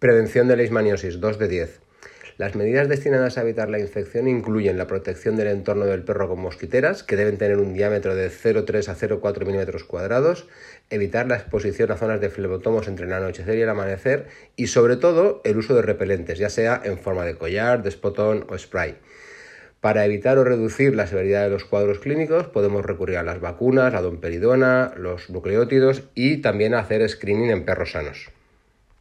Prevención de leishmaniosis, 2 de 10. Las medidas destinadas a evitar la infección incluyen la protección del entorno del perro con mosquiteras, que deben tener un diámetro de 0,3 a 0,4 milímetros cuadrados, evitar la exposición a zonas de flebotomos entre el anochecer y el amanecer y sobre todo el uso de repelentes, ya sea en forma de collar, de spotón o spray. Para evitar o reducir la severidad de los cuadros clínicos podemos recurrir a las vacunas, la domperidona, los nucleótidos y también hacer screening en perros sanos.